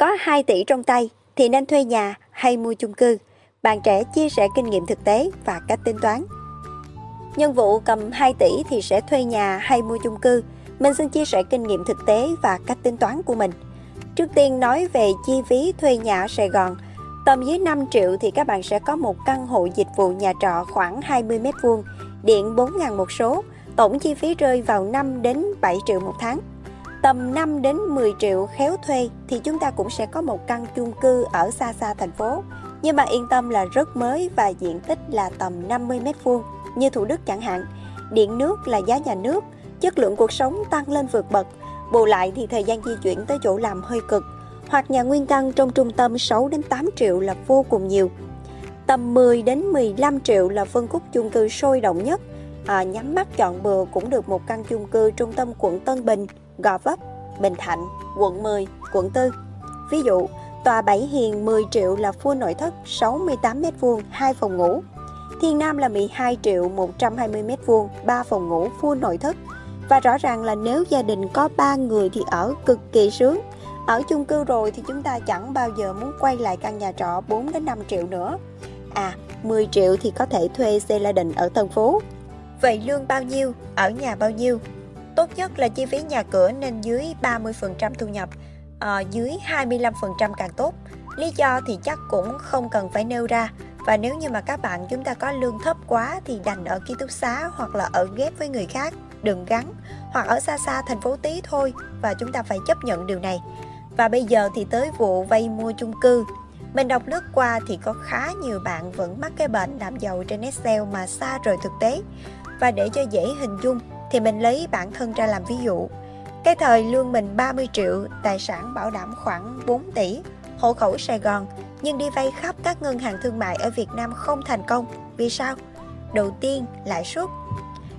Có 2 tỷ trong tay thì nên thuê nhà hay mua chung cư? Bạn trẻ chia sẻ kinh nghiệm thực tế và cách tính toán. Nhân vụ cầm 2 tỷ thì sẽ thuê nhà hay mua chung cư? Mình xin chia sẻ kinh nghiệm thực tế và cách tính toán của mình. Trước tiên nói về chi phí thuê nhà ở Sài Gòn. Tầm dưới 5 triệu thì các bạn sẽ có một căn hộ dịch vụ nhà trọ khoảng 20 m2, điện 4.000 một số, tổng chi phí rơi vào 5 đến 7 triệu một tháng tầm 5 đến 10 triệu khéo thuê thì chúng ta cũng sẽ có một căn chung cư ở xa xa thành phố. Nhưng mà yên tâm là rất mới và diện tích là tầm 50 mét vuông như Thủ Đức chẳng hạn. Điện nước là giá nhà nước, chất lượng cuộc sống tăng lên vượt bậc. Bù lại thì thời gian di chuyển tới chỗ làm hơi cực. Hoặc nhà nguyên căn trong trung tâm 6 đến 8 triệu là vô cùng nhiều. Tầm 10 đến 15 triệu là phân khúc chung cư sôi động nhất. À, nhắm mắt chọn bừa cũng được một căn chung cư trung tâm quận Tân Bình, Gò Vấp, Bình Thạnh, quận 10, quận 4. Ví dụ, tòa Bảy Hiền 10 triệu là full nội thất 68 m2, 2 phòng ngủ. Thiên Nam là 12 triệu 120 m2, 3 phòng ngủ full nội thất. Và rõ ràng là nếu gia đình có 3 người thì ở cực kỳ sướng. Ở chung cư rồi thì chúng ta chẳng bao giờ muốn quay lại căn nhà trọ 4 đến 5 triệu nữa. À, 10 triệu thì có thể thuê xe la đình ở thành Phú. Vậy lương bao nhiêu, ở nhà bao nhiêu Tốt nhất là chi phí nhà cửa nên dưới 30% thu nhập, à, dưới 25% càng tốt. Lý do thì chắc cũng không cần phải nêu ra. Và nếu như mà các bạn chúng ta có lương thấp quá thì đành ở ký túc xá hoặc là ở ghép với người khác, đừng gắn. Hoặc ở xa xa thành phố tí thôi và chúng ta phải chấp nhận điều này. Và bây giờ thì tới vụ vay mua chung cư. Mình đọc lướt qua thì có khá nhiều bạn vẫn mắc cái bệnh làm giàu trên Excel mà xa rời thực tế. Và để cho dễ hình dung thì mình lấy bản thân ra làm ví dụ. Cái thời lương mình 30 triệu, tài sản bảo đảm khoảng 4 tỷ, hộ khẩu Sài Gòn, nhưng đi vay khắp các ngân hàng thương mại ở Việt Nam không thành công. Vì sao? Đầu tiên, lãi suất.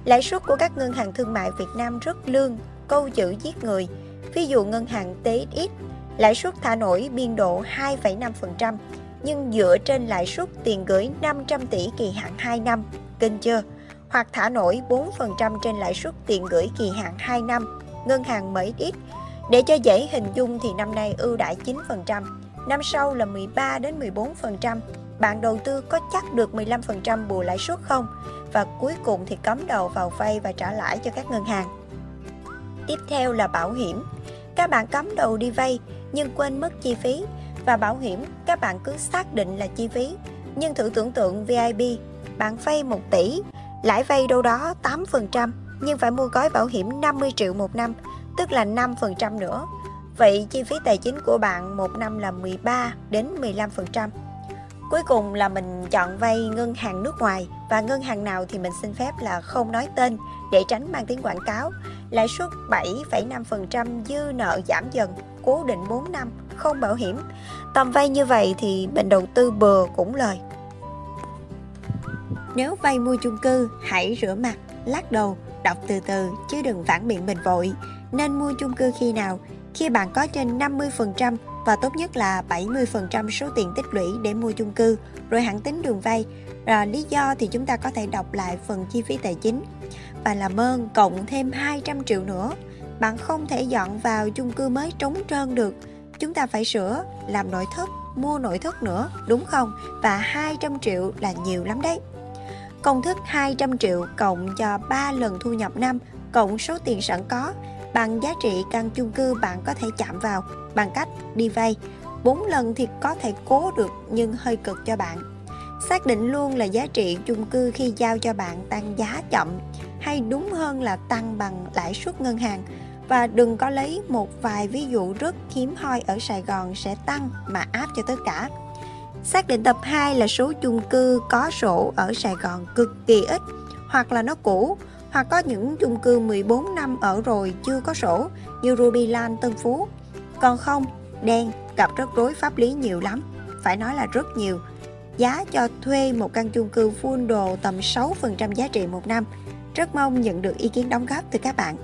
Lãi suất của các ngân hàng thương mại Việt Nam rất lương, câu chữ giết người. Ví dụ ngân hàng TXX, lãi suất thả nổi biên độ 2,5%, nhưng dựa trên lãi suất tiền gửi 500 tỷ kỳ hạn 2 năm. Kinh chưa? Hoặc thả nổi 4% trên lãi suất tiền gửi kỳ hạn 2 năm, ngân hàng MXX. Để cho dễ hình dung thì năm nay ưu đãi 9%, năm sau là 13 đến 14%. Bạn đầu tư có chắc được 15% bù lãi suất không? Và cuối cùng thì cấm đầu vào vay và trả lãi cho các ngân hàng. Tiếp theo là bảo hiểm. Các bạn cấm đầu đi vay nhưng quên mất chi phí và bảo hiểm các bạn cứ xác định là chi phí. Nhưng thử tưởng tượng VIP, bạn vay 1 tỷ Lãi vay đâu đó 8%, nhưng phải mua gói bảo hiểm 50 triệu một năm, tức là 5% nữa. Vậy chi phí tài chính của bạn một năm là 13 đến 15%. Cuối cùng là mình chọn vay ngân hàng nước ngoài và ngân hàng nào thì mình xin phép là không nói tên để tránh mang tiếng quảng cáo. Lãi suất 7,5% dư nợ giảm dần, cố định 4 năm, không bảo hiểm. Tầm vay như vậy thì mình đầu tư bừa cũng lời. Nếu vay mua chung cư, hãy rửa mặt, lắc đầu, đọc từ từ chứ đừng phản biện mình vội. Nên mua chung cư khi nào? Khi bạn có trên 50% và tốt nhất là 70% số tiền tích lũy để mua chung cư, rồi hẳn tính đường vay. À, lý do thì chúng ta có thể đọc lại phần chi phí tài chính. Và làm ơn cộng thêm 200 triệu nữa. Bạn không thể dọn vào chung cư mới trống trơn được. Chúng ta phải sửa, làm nội thất, mua nội thất nữa, đúng không? Và 200 triệu là nhiều lắm đấy. Công thức 200 triệu cộng cho 3 lần thu nhập năm, cộng số tiền sẵn có bằng giá trị căn chung cư bạn có thể chạm vào bằng cách đi vay. 4 lần thì có thể cố được nhưng hơi cực cho bạn. Xác định luôn là giá trị chung cư khi giao cho bạn tăng giá chậm hay đúng hơn là tăng bằng lãi suất ngân hàng và đừng có lấy một vài ví dụ rất hiếm hoi ở Sài Gòn sẽ tăng mà áp cho tất cả. Xác định tập 2 là số chung cư có sổ ở Sài Gòn cực kỳ ít hoặc là nó cũ hoặc có những chung cư 14 năm ở rồi chưa có sổ như Ruby Land Tân Phú. Còn không, đen gặp rắc rối pháp lý nhiều lắm, phải nói là rất nhiều. Giá cho thuê một căn chung cư full đồ tầm 6% giá trị một năm. Rất mong nhận được ý kiến đóng góp từ các bạn.